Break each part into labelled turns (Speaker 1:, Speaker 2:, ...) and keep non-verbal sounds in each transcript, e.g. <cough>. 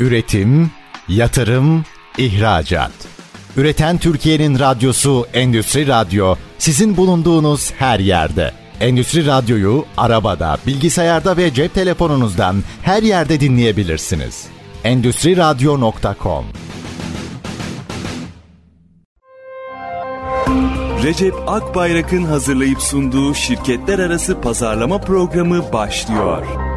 Speaker 1: Üretim, yatırım, ihracat. Üreten Türkiye'nin radyosu Endüstri Radyo sizin bulunduğunuz her yerde. Endüstri Radyo'yu arabada, bilgisayarda ve cep telefonunuzdan her yerde dinleyebilirsiniz. Endüstri Radyo.com
Speaker 2: Recep Akbayrak'ın hazırlayıp sunduğu şirketler arası pazarlama programı başlıyor.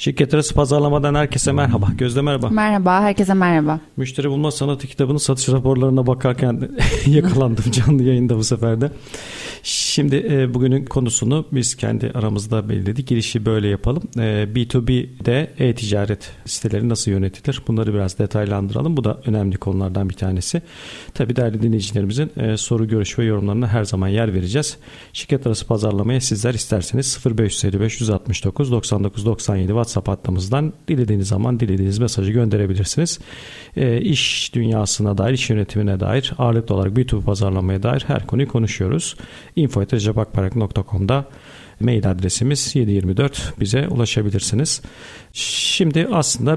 Speaker 3: Şirket arası pazarlamadan herkese merhaba. Gözde merhaba.
Speaker 4: Merhaba, herkese merhaba.
Speaker 3: Müşteri bulma sanatı kitabının satış raporlarına bakarken <laughs> yakalandım canlı yayında bu sefer de. Şimdi e, bugünün konusunu biz kendi aramızda belirledik. Girişi böyle yapalım. E, B2B'de e-ticaret siteleri nasıl yönetilir? Bunları biraz detaylandıralım. Bu da önemli konulardan bir tanesi. Tabii değerli dinleyicilerimizin e, soru, görüş ve yorumlarına her zaman yer vereceğiz. Şirket arası pazarlamaya sizler isterseniz 0555 169 99 97 WhatsApp hattımızdan dilediğiniz zaman dilediğiniz mesajı gönderebilirsiniz. E, iş dünyasına dair, iş yönetimine dair ağırlıklı olarak B2B pazarlamaya dair her konuyu konuşuyoruz info.recepakparak.com'da mail adresimiz 724 bize ulaşabilirsiniz. Şimdi aslında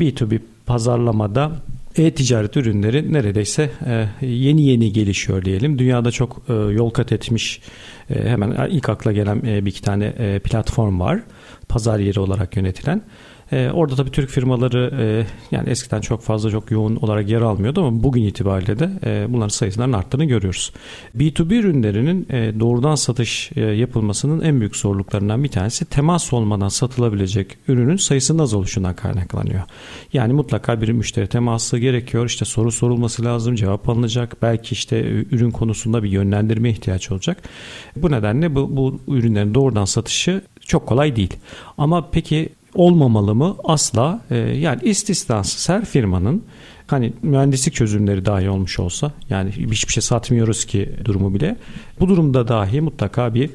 Speaker 3: B2B e, pazarlamada e-ticaret ürünleri neredeyse e, yeni yeni gelişiyor diyelim. Dünyada çok e, yol kat etmiş hemen ilk akla gelen bir iki tane platform var. Pazar yeri olarak yönetilen. E, orada tabii Türk firmaları e, yani eskiden çok fazla çok yoğun olarak yer almıyordu ama bugün itibariyle de e, bunların sayısının arttığını görüyoruz. B2B ürünlerinin e, doğrudan satış e, yapılmasının en büyük zorluklarından bir tanesi temas olmadan satılabilecek ürünün sayısının az oluşundan kaynaklanıyor. Yani mutlaka bir müşteri teması gerekiyor. İşte soru sorulması lazım, cevap alınacak. Belki işte ürün konusunda bir yönlendirme ihtiyaç olacak. Bu nedenle bu, bu ürünlerin doğrudan satışı çok kolay değil. Ama peki olmamalı mı? Asla. E, yani istisnasız her firmanın hani mühendislik çözümleri dahi olmuş olsa yani hiçbir şey satmıyoruz ki durumu bile bu durumda dahi mutlaka bir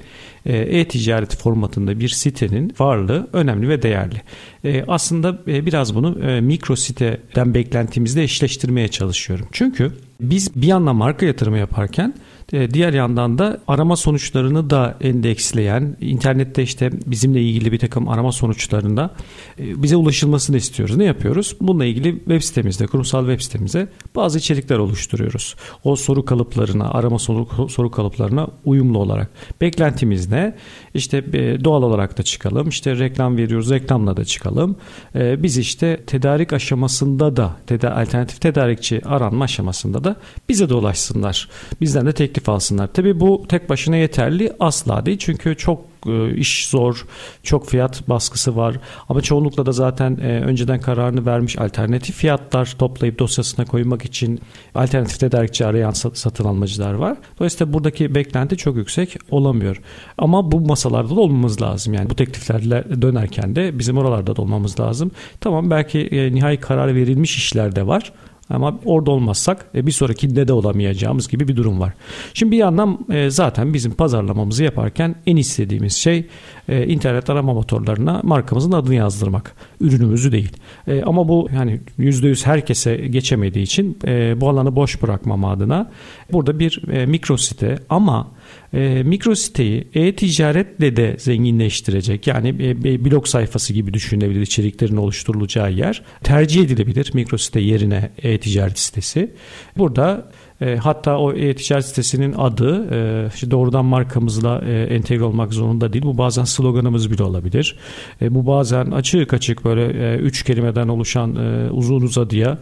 Speaker 3: e, e-ticaret formatında bir sitenin varlığı önemli ve değerli. E, aslında e, biraz bunu mikro siteden beklentimizde eşleştirmeye çalışıyorum. Çünkü biz bir yandan marka yatırımı yaparken diğer yandan da arama sonuçlarını da endeksleyen, internette işte bizimle ilgili bir takım arama sonuçlarında e, bize ulaşılmasını istiyoruz. Ne yapıyoruz? Bununla ilgili web sitemizde, kurumsal web sitemize bazı içerikler oluşturuyoruz. O soru kalıplarına, arama soru, soru kalıplarına uyumlu olarak. Beklentimiz ne? İşte e, doğal olarak da çıkalım. İşte reklam veriyoruz, reklamla da çıkalım. Biz işte tedarik aşamasında da, alternatif tedarikçi aranma aşamasında da bize de ulaşsınlar. Bizden de tek teklif alsınlar. Tabi bu tek başına yeterli asla değil. Çünkü çok e, iş zor, çok fiyat baskısı var. Ama çoğunlukla da zaten e, önceden kararını vermiş alternatif fiyatlar toplayıp dosyasına koymak için alternatif tedarikçi arayan satın almacılar var. Dolayısıyla buradaki beklenti çok yüksek olamıyor. Ama bu masalarda da olmamız lazım. Yani bu tekliflerle dönerken de bizim oralarda da olmamız lazım. Tamam belki e, nihai karar verilmiş işler de var. Ama orada olmazsak e, bir sonrakinde de olamayacağımız gibi bir durum var. Şimdi bir yandan e, zaten bizim pazarlamamızı yaparken en istediğimiz şey e, internet arama motorlarına markamızın adını yazdırmak. Ürünümüzü değil. Ama bu yani %100 herkese geçemediği için bu alanı boş bırakmam adına burada bir mikro site ama e, mikro siteyi e-ticaretle de zenginleştirecek yani e, blog sayfası gibi düşünebilir içeriklerin oluşturulacağı yer tercih edilebilir mikro site yerine e-ticaret sitesi. Burada e, hatta o e-ticaret sitesinin adı e, işte doğrudan markamızla e, entegre olmak zorunda değil. Bu bazen sloganımız bile olabilir. Bu bazen açık açık böyle üç kelimeden oluşan uzun uzadıya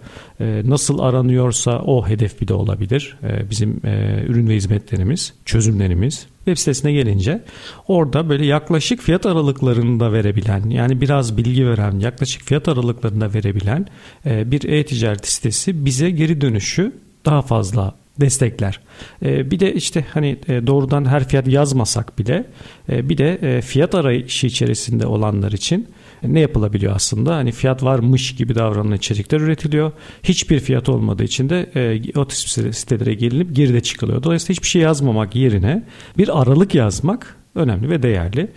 Speaker 3: nasıl aranıyorsa o hedef bile olabilir. E, bizim ürün ve hizmetlerimiz, çözümlerimiz. Web sitesine gelince orada böyle yaklaşık fiyat aralıklarında verebilen yani biraz bilgi veren yaklaşık fiyat aralıklarında verebilen bir e-ticaret sitesi bize geri dönüşü daha fazla destekler. E, bir de işte hani e, doğrudan her fiyat yazmasak bile e, bir de fiyat arayışı içerisinde olanlar için ne yapılabiliyor aslında? Hani fiyat varmış gibi davranılan içerikler üretiliyor. Hiçbir fiyat olmadığı için de o sitelere gelinip geride çıkılıyor. Dolayısıyla hiçbir şey yazmamak yerine bir aralık yazmak önemli ve değerli.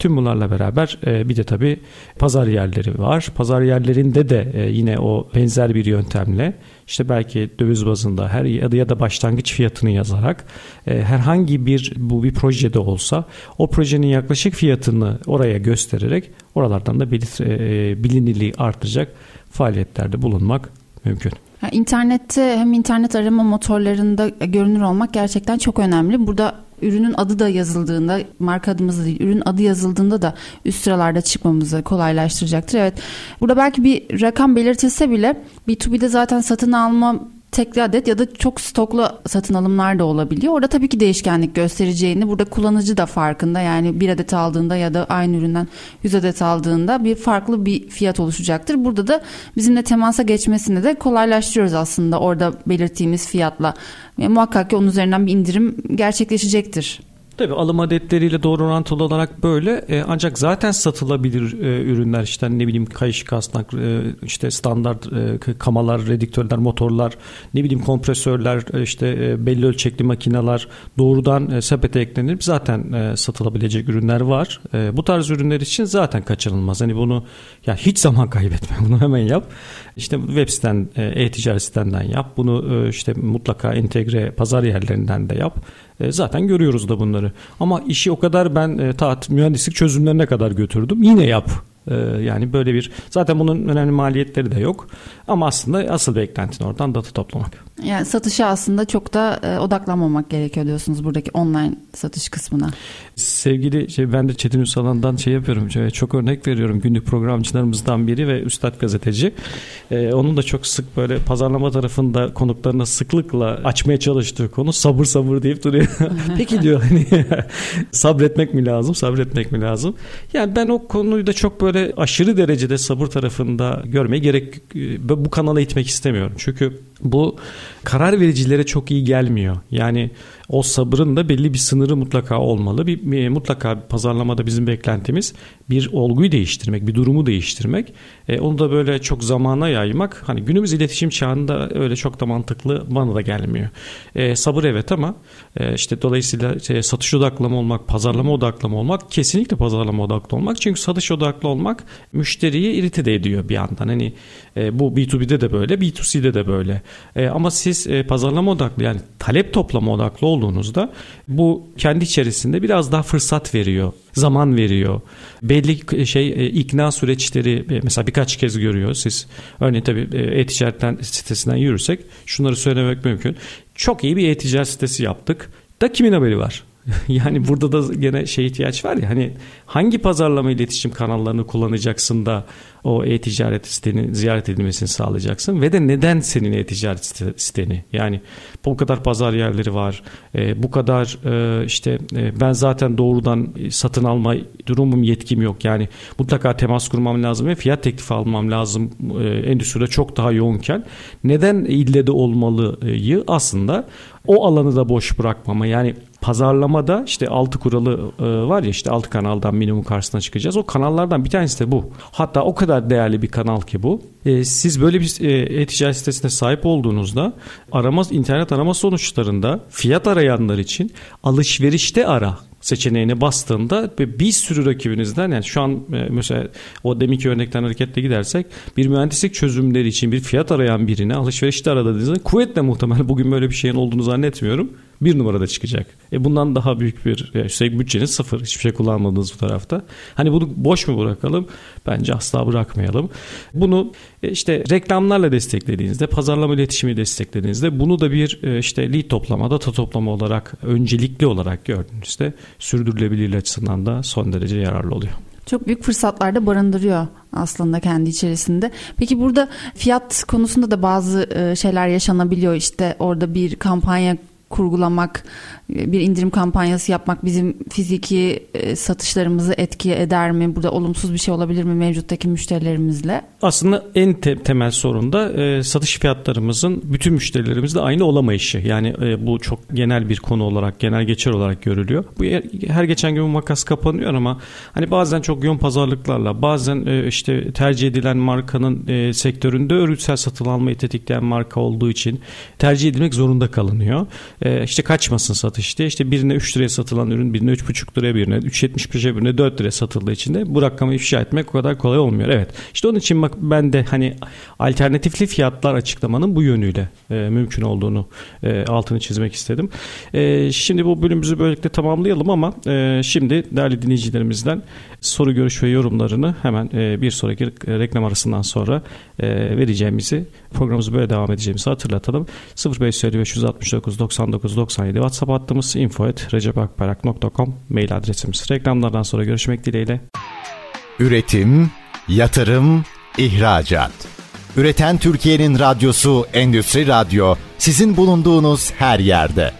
Speaker 3: Tüm bunlarla beraber e, bir de tabii pazar yerleri var. Pazar yerlerinde de e, yine o benzer bir yöntemle işte belki döviz bazında her ya da başlangıç fiyatını yazarak e, herhangi bir bu bir projede olsa o projenin yaklaşık fiyatını oraya göstererek oralardan da bilinirliği artacak faaliyetlerde bulunmak mümkün.
Speaker 4: İnternette hem internet arama motorlarında görünür olmak gerçekten çok önemli. Burada ürünün adı da yazıldığında marka adımız değil ürün adı yazıldığında da üst sıralarda çıkmamızı kolaylaştıracaktır. Evet burada belki bir rakam belirtilse bile B2B'de zaten satın alma tekli adet ya da çok stoklu satın alımlar da olabiliyor. Orada tabii ki değişkenlik göstereceğini burada kullanıcı da farkında. Yani bir adet aldığında ya da aynı üründen 100 adet aldığında bir farklı bir fiyat oluşacaktır. Burada da bizimle temasa geçmesini de kolaylaştırıyoruz aslında orada belirttiğimiz fiyatla. E, muhakkak ki onun üzerinden bir indirim gerçekleşecektir.
Speaker 3: Tabii alım adetleriyle doğru orantılı olarak böyle e, ancak zaten satılabilir e, ürünler işte ne bileyim kayış kasnak e, işte standart e, kamalar, redüktörler, motorlar ne bileyim kompresörler e, işte e, belli ölçekli makineler doğrudan e, sepete eklenir zaten e, satılabilecek ürünler var. E, bu tarz ürünler için zaten kaçınılmaz. Hani bunu ya hiç zaman <laughs> kaybetme bunu hemen yap. İşte web siten, e, e-ticaret sitenden yap. Bunu e, işte mutlaka entegre pazar yerlerinden de yap. E, zaten görüyoruz da bunları. Ama işi o kadar ben e, taat mühendislik çözümlerine kadar götürdüm. Yine yap. E, yani böyle bir zaten bunun önemli maliyetleri de yok. Ama aslında asıl beklentin oradan data toplamak.
Speaker 4: Yani satışa aslında çok da e, odaklanmamak gerekiyor diyorsunuz buradaki online satış kısmına.
Speaker 3: Sevgili şey, ben de Çetin Üsalan'dan şey yapıyorum. Çok örnek veriyorum. Günlük programcılarımızdan biri ve üstad gazeteci. Ee, onun da çok sık böyle pazarlama tarafında konuklarına sıklıkla açmaya çalıştığı konu sabır sabır deyip duruyor. <laughs> Peki diyor hani <laughs> sabretmek mi lazım? Sabretmek mi lazım? Yani ben o konuyu da çok böyle aşırı derecede sabır tarafında görmeye gerek bu kanala itmek istemiyorum. Çünkü bu karar vericilere çok iyi gelmiyor. Yani o sabrın da belli bir sınırı mutlaka olmalı. Bir, bir mutlaka pazarlamada bizim beklentimiz bir olguyu değiştirmek, bir durumu değiştirmek. E, onu da böyle çok zamana yaymak hani günümüz iletişim çağında öyle çok da mantıklı bana da gelmiyor. E, sabır evet ama e, işte dolayısıyla şey, satış odaklama olmak, pazarlama odaklama olmak kesinlikle pazarlama odaklı olmak. Çünkü satış odaklı olmak müşteriyi irite de ediyor bir yandan. Hani e, bu B2B'de de böyle, B2C'de de böyle. E, ama siz e, pazarlama odaklı yani talep toplama odaklı olduğunuzda bu kendi içerisinde biraz daha fırsat veriyor zaman veriyor. Belli şey e, ikna süreçleri e, mesela birkaç kez görüyor siz. Örneğin tabii e, e-ticaretten sitesinden yürürsek şunları söylemek mümkün. Çok iyi bir e-ticaret sitesi yaptık. Da kimin haberi var? <laughs> yani burada da gene şey ihtiyaç var ya hani hangi pazarlama iletişim kanallarını kullanacaksın da o e-ticaret siteni ziyaret edilmesini sağlayacaksın? Ve de neden senin e-ticaret siteni? Yani bu kadar pazar yerleri var e, bu kadar e, işte e, ben zaten doğrudan satın alma durumum yetkim yok. Yani mutlaka temas kurmam lazım ve fiyat teklifi almam lazım e, endüstride çok daha yoğunken. Neden ille de olmalıyı aslında o alanı da boş bırakmama yani pazarlamada işte altı kuralı e, var ya işte altı kanaldan minimum karşısına çıkacağız. O kanallardan bir tanesi de bu. Hatta o kadar değerli bir kanal ki bu. E, siz böyle bir e, e-ticaret sitesine sahip olduğunuzda arama internet arama sonuçlarında fiyat arayanlar için alışverişte ara seçeneğine bastığında bir sürü rakibinizden yani şu an e, mesela o deminki örnekten hareketle gidersek bir mühendislik çözümleri için bir fiyat arayan birine alışverişte aradığınızda kuvvetle muhtemel bugün böyle bir şeyin olduğunu zannetmiyorum bir numarada çıkacak. E bundan daha büyük bir yani üstelik bütçeniz sıfır. Hiçbir şey kullanmadığınız bu tarafta. Hani bunu boş mu bırakalım? Bence asla bırakmayalım. Bunu e, işte reklamlarla desteklediğinizde, pazarlama iletişimi desteklediğinizde bunu da bir e, işte lead toplama, data toplama olarak öncelikli olarak gördüğünüzde sürdürülebilirliği açısından da son derece yararlı oluyor.
Speaker 4: Çok büyük fırsatlar da barındırıyor aslında kendi içerisinde. Peki burada fiyat konusunda da bazı e, şeyler yaşanabiliyor. İşte orada bir kampanya kurgulamak, bir indirim kampanyası yapmak bizim fiziki e, satışlarımızı etki eder mi? Burada olumsuz bir şey olabilir mi mevcuttaki müşterilerimizle?
Speaker 3: Aslında en te- temel sorun da e, satış fiyatlarımızın bütün müşterilerimizle aynı olamayışı. Yani e, bu çok genel bir konu olarak, genel geçer olarak görülüyor. Bu her geçen gün bu makas kapanıyor ama hani bazen çok yoğun pazarlıklarla, bazen e, işte tercih edilen markanın e, sektöründe örgütsel satın almayı tetikleyen marka olduğu için tercih edilmek zorunda kalınıyor. E, işte kaçmasın satış satışta işte birine 3 liraya satılan ürün birine 3,5 liraya birine 3.75'e birine 4 liraya satıldığı için de bu rakamı ifşa etmek o kadar kolay olmuyor. Evet işte onun için bak ben de hani alternatifli fiyatlar açıklamanın bu yönüyle e, mümkün olduğunu e, altını çizmek istedim. E, şimdi bu bölümümüzü böylelikle tamamlayalım ama e, şimdi değerli dinleyicilerimizden soru görüş ve yorumlarını hemen e, bir sonraki reklam arasından sonra e, vereceğimizi programımızı böyle devam edeceğimizi hatırlatalım. 0555 169 99 97 WhatsApp hattımız info.recepakbarak.com mail adresimiz. Reklamlardan sonra görüşmek dileğiyle.
Speaker 1: Üretim, yatırım, ihracat. Üreten Türkiye'nin radyosu Endüstri Radyo sizin bulunduğunuz her yerde.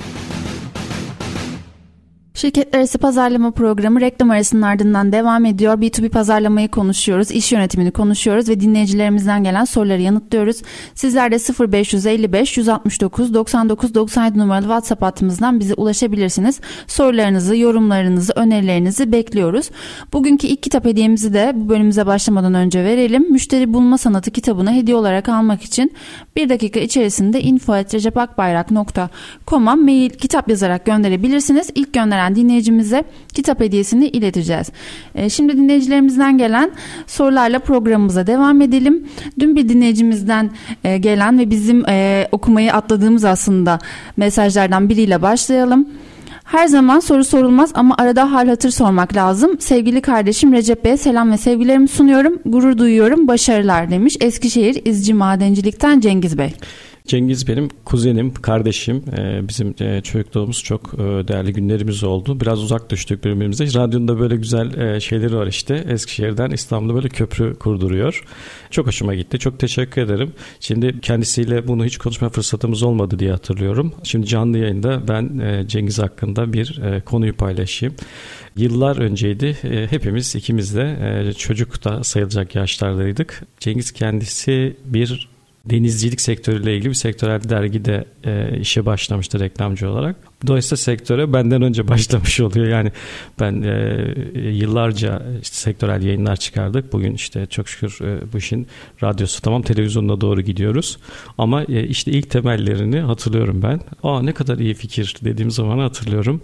Speaker 4: Şirketler arası pazarlama programı reklam arasının ardından devam ediyor. B2B pazarlamayı konuşuyoruz, iş yönetimini konuşuyoruz ve dinleyicilerimizden gelen soruları yanıtlıyoruz. Sizler de 0555 169 99 97 numaralı WhatsApp hattımızdan bize ulaşabilirsiniz. Sorularınızı, yorumlarınızı, önerilerinizi bekliyoruz. Bugünkü ilk kitap hediyemizi de bu bölümümüze başlamadan önce verelim. Müşteri Bulma Sanatı kitabını hediye olarak almak için bir dakika içerisinde info.recepakbayrak.com'a mail kitap yazarak gönderebilirsiniz. İlk gönderen gelen dinleyicimize kitap hediyesini ileteceğiz. E, şimdi dinleyicilerimizden gelen sorularla programımıza devam edelim. Dün bir dinleyicimizden e, gelen ve bizim e, okumayı atladığımız aslında mesajlardan biriyle başlayalım. Her zaman soru sorulmaz ama arada hal hatır sormak lazım. Sevgili kardeşim Recep Bey'e selam ve sevgilerimi sunuyorum. Gurur duyuyorum. Başarılar demiş. Eskişehir İzci Madencilik'ten Cengiz Bey.
Speaker 3: Cengiz benim kuzenim, kardeşim. Ee, bizim e, çocukluğumuz çok e, değerli günlerimiz oldu. Biraz uzak düştük birbirimize. Radyonun da böyle güzel e, şeyleri var işte. Eskişehir'den İstanbul'a böyle köprü kurduruyor. Çok hoşuma gitti. Çok teşekkür ederim. Şimdi kendisiyle bunu hiç konuşma fırsatımız olmadı diye hatırlıyorum. Şimdi canlı yayında ben Cengiz hakkında bir konuyu paylaşayım. Yıllar önceydi. Hepimiz ikimiz de çocuk da sayılacak yaşlardaydık. Cengiz kendisi bir denizcilik sektörüyle ilgili bir sektörel dergide e, işe başlamıştı reklamcı olarak. Dolayısıyla sektöre benden önce <laughs> başlamış oluyor. Yani ben e, yıllarca işte sektörel yayınlar çıkardık. Bugün işte çok şükür e, bu işin radyosu tamam televizyonuna doğru gidiyoruz. Ama e, işte ilk temellerini hatırlıyorum ben. Aa ne kadar iyi fikir dediğim zaman hatırlıyorum.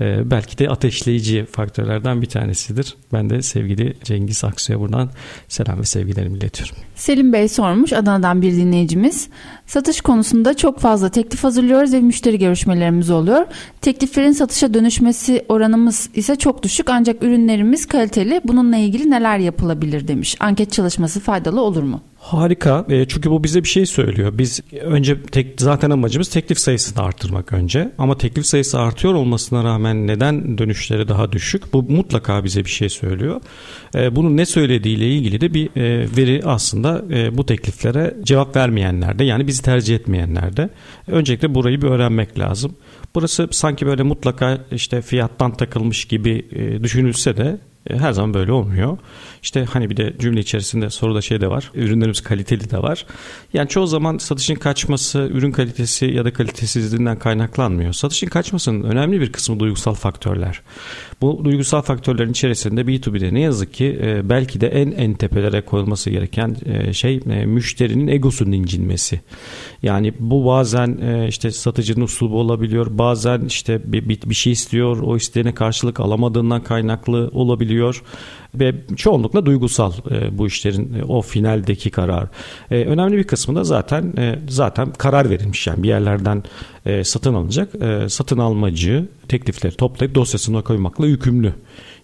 Speaker 3: E, belki de ateşleyici faktörlerden bir tanesidir. Ben de sevgili Cengiz Aksu'ya buradan selam ve sevgilerimi iletiyorum.
Speaker 4: Selim Bey sormuş Adana'dan bir dinleyicimiz. Satış konusunda çok fazla teklif hazırlıyoruz ve müşteri görüşmelerimiz oluyor. Tekliflerin satışa dönüşmesi oranımız ise çok düşük ancak ürünlerimiz kaliteli. Bununla ilgili neler yapılabilir demiş. Anket çalışması faydalı olur mu?
Speaker 3: Harika e, çünkü bu bize bir şey söylüyor. Biz önce tek, zaten amacımız teklif sayısını arttırmak önce. Ama teklif sayısı artıyor olmasına rağmen neden dönüşleri daha düşük? Bu mutlaka bize bir şey söylüyor. E, bunun ne söylediğiyle ilgili de bir e, veri aslında bu tekliflere cevap vermeyenlerde yani bizi tercih etmeyenlerde. Öncelikle burayı bir öğrenmek lazım. Burası sanki böyle mutlaka işte fiyattan takılmış gibi düşünülse de her zaman böyle olmuyor. İşte hani bir de cümle içerisinde soruda şey de var. Ürünlerimiz kaliteli de var. Yani çoğu zaman satışın kaçması ürün kalitesi ya da kalitesizliğinden kaynaklanmıyor. Satışın kaçmasının önemli bir kısmı duygusal faktörler. Bu duygusal faktörlerin içerisinde B2B'de ne yazık ki e, belki de en en tepelere koyulması gereken e, şey e, müşterinin egosunun incinmesi. Yani bu bazen işte satıcının uslubu olabiliyor. Bazen işte bir, bir şey istiyor. O isteğine karşılık alamadığından kaynaklı olabiliyor ve çoğunlukla duygusal e, bu işlerin e, o finaldeki karar. E, önemli bir kısmı da zaten e, zaten karar verilmiş yani bir yerlerden e, satın alınacak. E, satın almacı teklifleri toplayıp dosyasına koymakla yükümlü.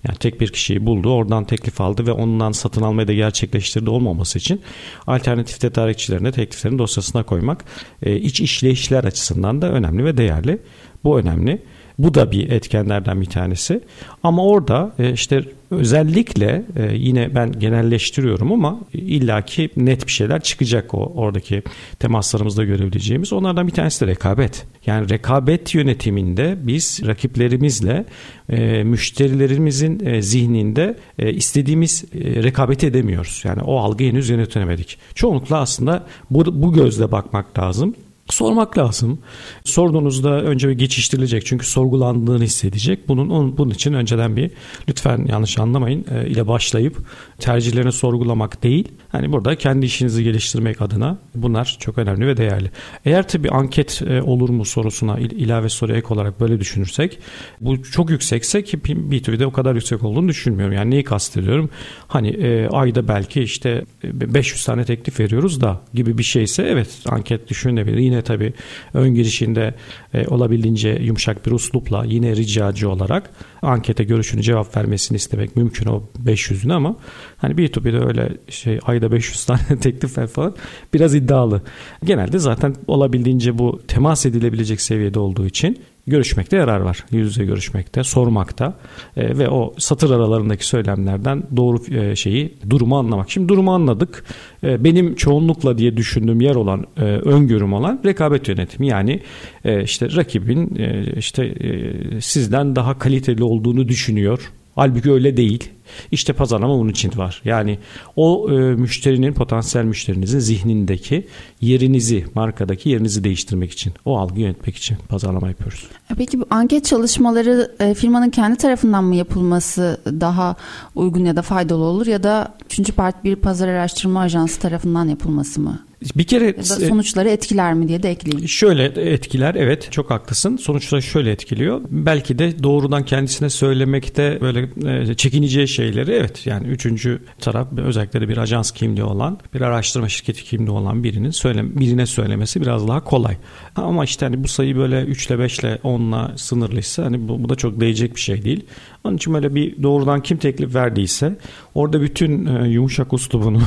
Speaker 3: Yani tek bir kişiyi buldu, oradan teklif aldı ve ondan satın almayı da gerçekleştirdi olmaması için alternatif tedarikçilerine tekliflerin dosyasına koymak e, iç işleyişler açısından da önemli ve değerli. Bu önemli. Bu da bir etkenlerden bir tanesi. Ama orada e, işte özellikle e, yine ben genelleştiriyorum ama illaki net bir şeyler çıkacak o oradaki temaslarımızda görebileceğimiz. Onlardan bir tanesi de rekabet. Yani rekabet yönetiminde biz rakiplerimizle e, müşterilerimizin zihninde istediğimiz rekabet edemiyoruz. Yani o algı henüz yönetemedik. Çoğunlukla aslında bu, bu gözle bakmak lazım sormak lazım. Sorduğunuzda önce bir geçiştirilecek çünkü sorgulandığını hissedecek. Bunun bunun için önceden bir lütfen yanlış anlamayın e, ile başlayıp tercihlerini sorgulamak değil. Hani burada kendi işinizi geliştirmek adına bunlar çok önemli ve değerli. Eğer tabii anket e, olur mu sorusuna ilave soru ek olarak böyle düşünürsek bu çok yüksekse ki B2B'de o kadar yüksek olduğunu düşünmüyorum. Yani neyi kastediyorum? Hani e, ayda belki işte 500 tane teklif veriyoruz da gibi bir şeyse evet anket düşünebilir. Yine tabii ön girişinde e, olabildiğince yumuşak bir uslupla yine ricacı olarak ankete görüşünü cevap vermesini istemek mümkün o 500'ünü ama hani B2B'de öyle şey ayda 500 tane <laughs> teklif falan biraz iddialı. Genelde zaten olabildiğince bu temas edilebilecek seviyede olduğu için görüşmekte yarar var. Yüz yüze görüşmekte, sormakta e, ve o satır aralarındaki söylemlerden doğru e, şeyi, durumu anlamak. Şimdi durumu anladık. E, benim çoğunlukla diye düşündüğüm yer olan, öngörüm olan rekabet yönetimi. Yani işte rakibin işte sizden daha kaliteli olduğunu düşünüyor. Halbuki öyle değil. İşte pazarlama bunun için var. Yani o e, müşterinin, potansiyel müşterinizin zihnindeki yerinizi, markadaki yerinizi değiştirmek için, o algıyı yönetmek için pazarlama yapıyoruz.
Speaker 4: E, peki bu anket çalışmaları e, firmanın kendi tarafından mı yapılması daha uygun ya da faydalı olur ya da üçüncü parti bir pazar araştırma ajansı tarafından yapılması mı?
Speaker 3: Bir kere ya
Speaker 4: da sonuçları etkiler mi diye de ekleyeyim.
Speaker 3: Şöyle etkiler evet çok haklısın. Sonuçları şöyle etkiliyor. Belki de doğrudan kendisine söylemekte böyle e, çekineceği şeyleri evet yani üçüncü taraf özellikle de bir ajans kimliği olan bir araştırma şirketi kimliği olan birinin söyle, birine söylemesi biraz daha kolay. Ama işte hani bu sayı böyle 3 ile 5 ile 10 ile sınırlıysa hani bu, bu da çok değecek bir şey değil. Onun için böyle bir doğrudan kim teklif verdiyse orada bütün e, yumuşak uslubunu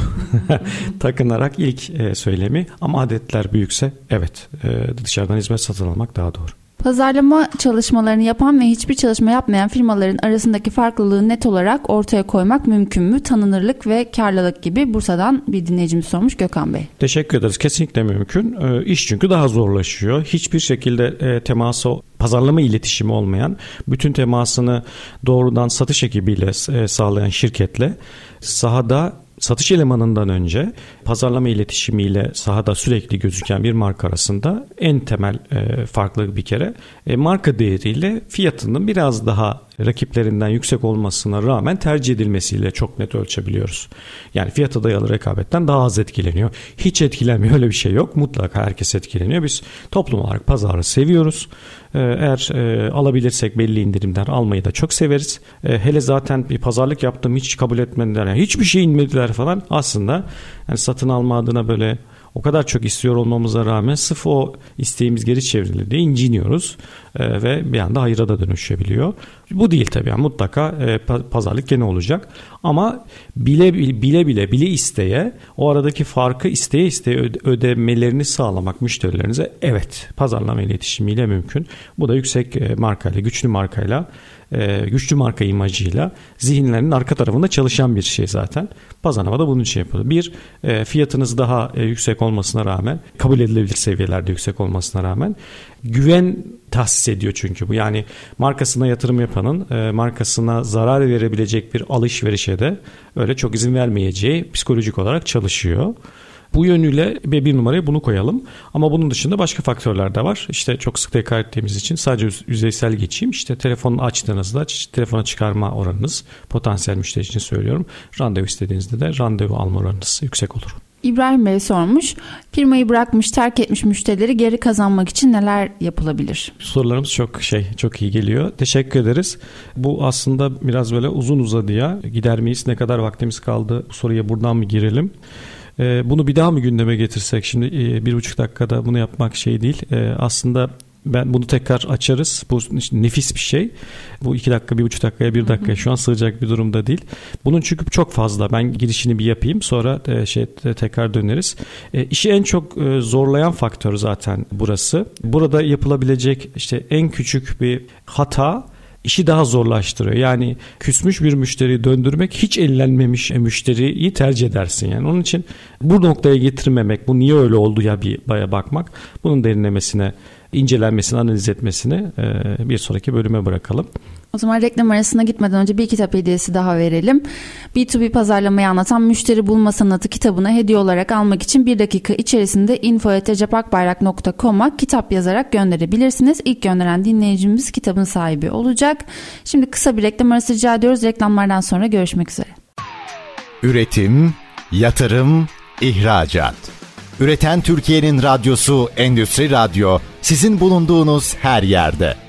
Speaker 3: <laughs> takınarak ilk e, söylemi ama adetler büyükse evet e, dışarıdan hizmet satın almak daha doğru.
Speaker 4: Pazarlama çalışmalarını yapan ve hiçbir çalışma yapmayan firmaların arasındaki farklılığı net olarak ortaya koymak mümkün mü? Tanınırlık ve karlılık gibi Bursa'dan bir dinleyicimiz sormuş Gökhan Bey.
Speaker 3: Teşekkür ederiz. Kesinlikle mümkün. E, iş çünkü daha zorlaşıyor. Hiçbir şekilde e, teması pazarlama iletişimi olmayan, bütün temasını doğrudan satış ekibiyle e, sağlayan şirketle sahada satış elemanından önce pazarlama iletişimiyle sahada sürekli gözüken bir marka arasında en temel e, farklılık bir kere e, marka değeriyle fiyatının biraz daha rakiplerinden yüksek olmasına rağmen tercih edilmesiyle çok net ölçebiliyoruz. Yani fiyata dayalı rekabetten daha az etkileniyor. Hiç etkilenmiyor öyle bir şey yok. Mutlaka herkes etkileniyor. Biz toplum olarak pazarı seviyoruz. Ee, eğer e, alabilirsek belli indirimler almayı da çok severiz. E, hele zaten bir pazarlık yaptım hiç kabul etmediler. Yani hiçbir şey inmediler falan. Aslında yani satın alma adına böyle o kadar çok istiyor olmamıza rağmen sırf o isteğimiz geri çevrildi inciniyoruz e, ve bir anda hayıra da dönüşebiliyor. Bu değil tabii yani mutlaka e, pazarlık gene olacak ama bile bile bile bile isteye o aradaki farkı isteye isteye ödemelerini sağlamak müşterilerinize evet pazarlama iletişimiyle mümkün. Bu da yüksek e, markayla güçlü markayla e, güçlü marka imajıyla zihinlerinin arka tarafında çalışan bir şey zaten. Pazarlama da bunun için yapılıyor. Bir, e, fiyatınız daha e, yüksek olmasına rağmen, kabul edilebilir seviyelerde yüksek olmasına rağmen güven tahsis ediyor çünkü bu. Yani markasına yatırım yapanın markasına zarar verebilecek bir alışverişe de öyle çok izin vermeyeceği psikolojik olarak çalışıyor. Bu yönüyle bir numaraya bunu koyalım. Ama bunun dışında başka faktörler de var. İşte çok sık tekrar ettiğimiz için sadece yüzeysel geçeyim. İşte telefonu açtığınızda telefona çıkarma oranınız potansiyel müşteri için söylüyorum. Randevu istediğinizde de randevu alma oranınız yüksek olur.
Speaker 4: İbrahim Bey sormuş. Firmayı bırakmış, terk etmiş müşterileri geri kazanmak için neler yapılabilir?
Speaker 3: Sorularımız çok şey, çok iyi geliyor. Teşekkür ederiz. Bu aslında biraz böyle uzun uzadıya gider miyiz? Ne kadar vaktimiz kaldı? Bu soruya buradan mı girelim? Ee, bunu bir daha mı gündeme getirsek? Şimdi e, bir buçuk dakikada bunu yapmak şey değil. Ee, aslında ben bunu tekrar açarız. Bu nefis bir şey. Bu iki dakika, bir buçuk dakikaya, bir dakika şu an sığacak bir durumda değil. Bunun çünkü çok fazla. Ben girişini bir yapayım. Sonra e, şey tekrar döneriz. E, işi en çok e, zorlayan faktör zaten burası. Burada yapılabilecek işte en küçük bir hata işi daha zorlaştırıyor. Yani küsmüş bir müşteriyi döndürmek hiç ellenmemiş müşteriyi tercih edersin. Yani onun için bu noktaya getirmemek, bu niye öyle oldu ya bir baya bakmak, bunun derinlemesine incelenmesini, analiz etmesini e, bir sonraki bölüme bırakalım.
Speaker 4: O zaman reklam arasına gitmeden önce bir kitap hediyesi daha verelim. B2B pazarlamayı anlatan Müşteri Bulma Sanatı kitabını hediye olarak almak için bir dakika içerisinde info.cepakbayrak.com'a kitap yazarak gönderebilirsiniz. İlk gönderen dinleyicimiz kitabın sahibi olacak. Şimdi kısa bir reklam arası rica ediyoruz. Reklamlardan sonra görüşmek üzere.
Speaker 1: Üretim, yatırım, ihracat. Üreten Türkiye'nin radyosu Endüstri Radyo sizin bulunduğunuz her yerde.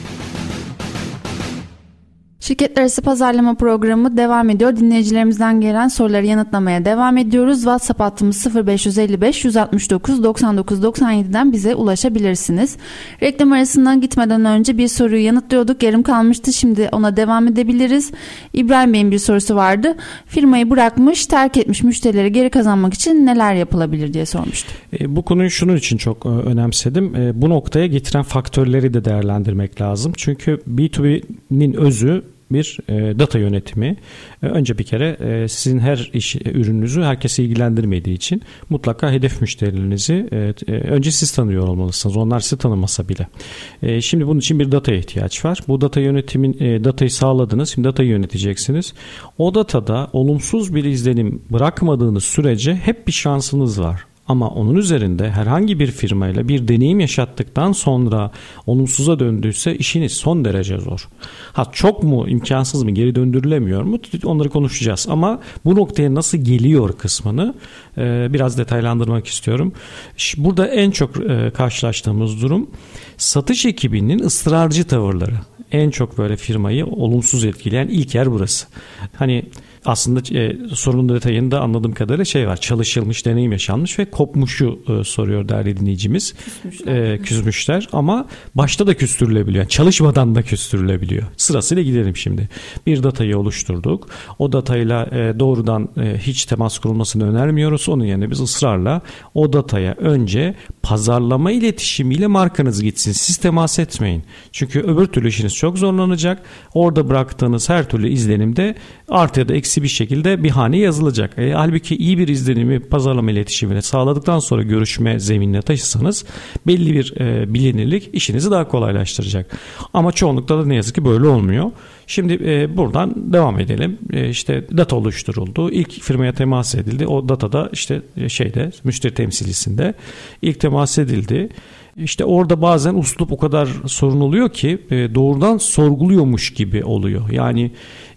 Speaker 4: Şirketler arası pazarlama programı devam ediyor. Dinleyicilerimizden gelen soruları yanıtlamaya devam ediyoruz. WhatsApp hattımız 0555 169 99 97'den bize ulaşabilirsiniz. Reklam arasından gitmeden önce bir soruyu yanıtlıyorduk. Yarım kalmıştı. Şimdi ona devam edebiliriz. İbrahim Bey'in bir sorusu vardı. Firmayı bırakmış, terk etmiş müşterileri geri kazanmak için neler yapılabilir diye sormuştu.
Speaker 3: E, bu konuyu şunun için çok e, önemsedim. E, bu noktaya getiren faktörleri de değerlendirmek lazım. Çünkü B2B'nin özü bir e, data yönetimi. E, önce bir kere e, sizin her iş e, ürününüzü herkese ilgilendirmediği için mutlaka hedef müşterilerinizi e, e, önce siz tanıyor olmalısınız. Onlar sizi tanımasa bile. E, şimdi bunun için bir data ihtiyaç var. Bu data yönetimin e, datayı sağladınız. Şimdi datayı yöneteceksiniz. O datada olumsuz bir izlenim bırakmadığınız sürece hep bir şansınız var. Ama onun üzerinde herhangi bir firmayla bir deneyim yaşattıktan sonra olumsuza döndüyse işiniz son derece zor. Ha çok mu imkansız mı geri döndürülemiyor mu onları konuşacağız. Ama bu noktaya nasıl geliyor kısmını e, biraz detaylandırmak istiyorum. Burada en çok e, karşılaştığımız durum satış ekibinin ısrarcı tavırları. En çok böyle firmayı olumsuz etkileyen ilk yer burası. Hani aslında e, sorunun detayında anladığım kadarıyla şey var. Çalışılmış, deneyim yaşanmış ve kopmuşu e, soruyor değerli dinleyicimiz. Küsmüşler. E, küsmüşler ama başta da küstürülebiliyor. Yani çalışmadan da küstürülebiliyor. Sırasıyla gidelim şimdi. Bir datayı oluşturduk. O datayla e, doğrudan e, hiç temas kurulmasını önermiyoruz. Onun yerine biz ısrarla o dataya önce pazarlama iletişimiyle markanız gitsin. Siz temas etmeyin. Çünkü öbür türlü işiniz çok zorlanacak. Orada bıraktığınız her türlü izlenimde artı ya da eksi bir şekilde bir hane yazılacak. E, halbuki iyi bir izlenimi pazarlama iletişimine sağladıktan sonra görüşme zeminine taşısanız belli bir e, bilinirlik işinizi daha kolaylaştıracak. Ama çoğunlukla da ne yazık ki böyle olmuyor. Şimdi e, buradan devam edelim. E, işte data oluşturuldu. İlk firmaya temas edildi. O datada işte e, şeyde müşteri temsilcisinde ilk temas edildi. İşte orada bazen uslup o kadar sorun oluyor ki e, doğrudan sorguluyormuş gibi oluyor. Yani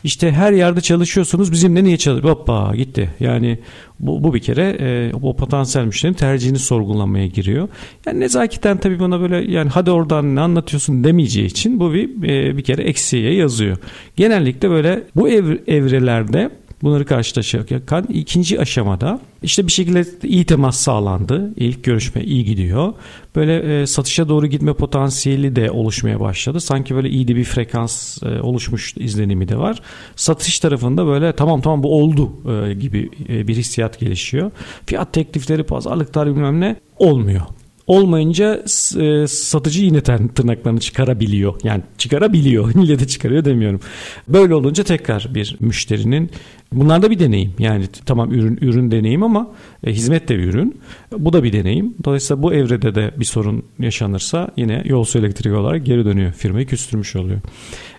Speaker 3: işte her yerde çalışıyorsunuz bizimle niye çalışıyor? Hoppa gitti. Yani bu, bu bir kere e, o potansiyel müşterinin tercihini sorgulamaya giriyor. Yani nezaketen tabii bana böyle yani hadi oradan ne anlatıyorsun demeyeceği için bu bir e, bir kere eksiye yazıyor. Genellikle böyle bu ev, evrelerde bunları karşılaşırken ikinci aşamada işte bir şekilde iyi temas sağlandı. İlk görüşme iyi gidiyor. Böyle e, satışa doğru gitme potansiyeli de oluşmaya başladı. Sanki böyle iyi de bir frekans e, oluşmuş izlenimi de var. Satış tarafında böyle tamam tamam bu oldu e, gibi e, bir hissiyat gelişiyor. Fiyat teklifleri, pazarlıklar bilmem ne olmuyor olmayınca e, satıcı yine tırnaklarını çıkarabiliyor. Yani çıkarabiliyor. <laughs> Millet de çıkarıyor demiyorum. Böyle olunca tekrar bir müşterinin bunlar da bir deneyim. Yani tamam ürün ürün deneyim ama e, hizmet de bir ürün. Bu da bir deneyim. Dolayısıyla bu evrede de bir sorun yaşanırsa yine yol su elektriği olarak geri dönüyor. Firmayı küstürmüş oluyor.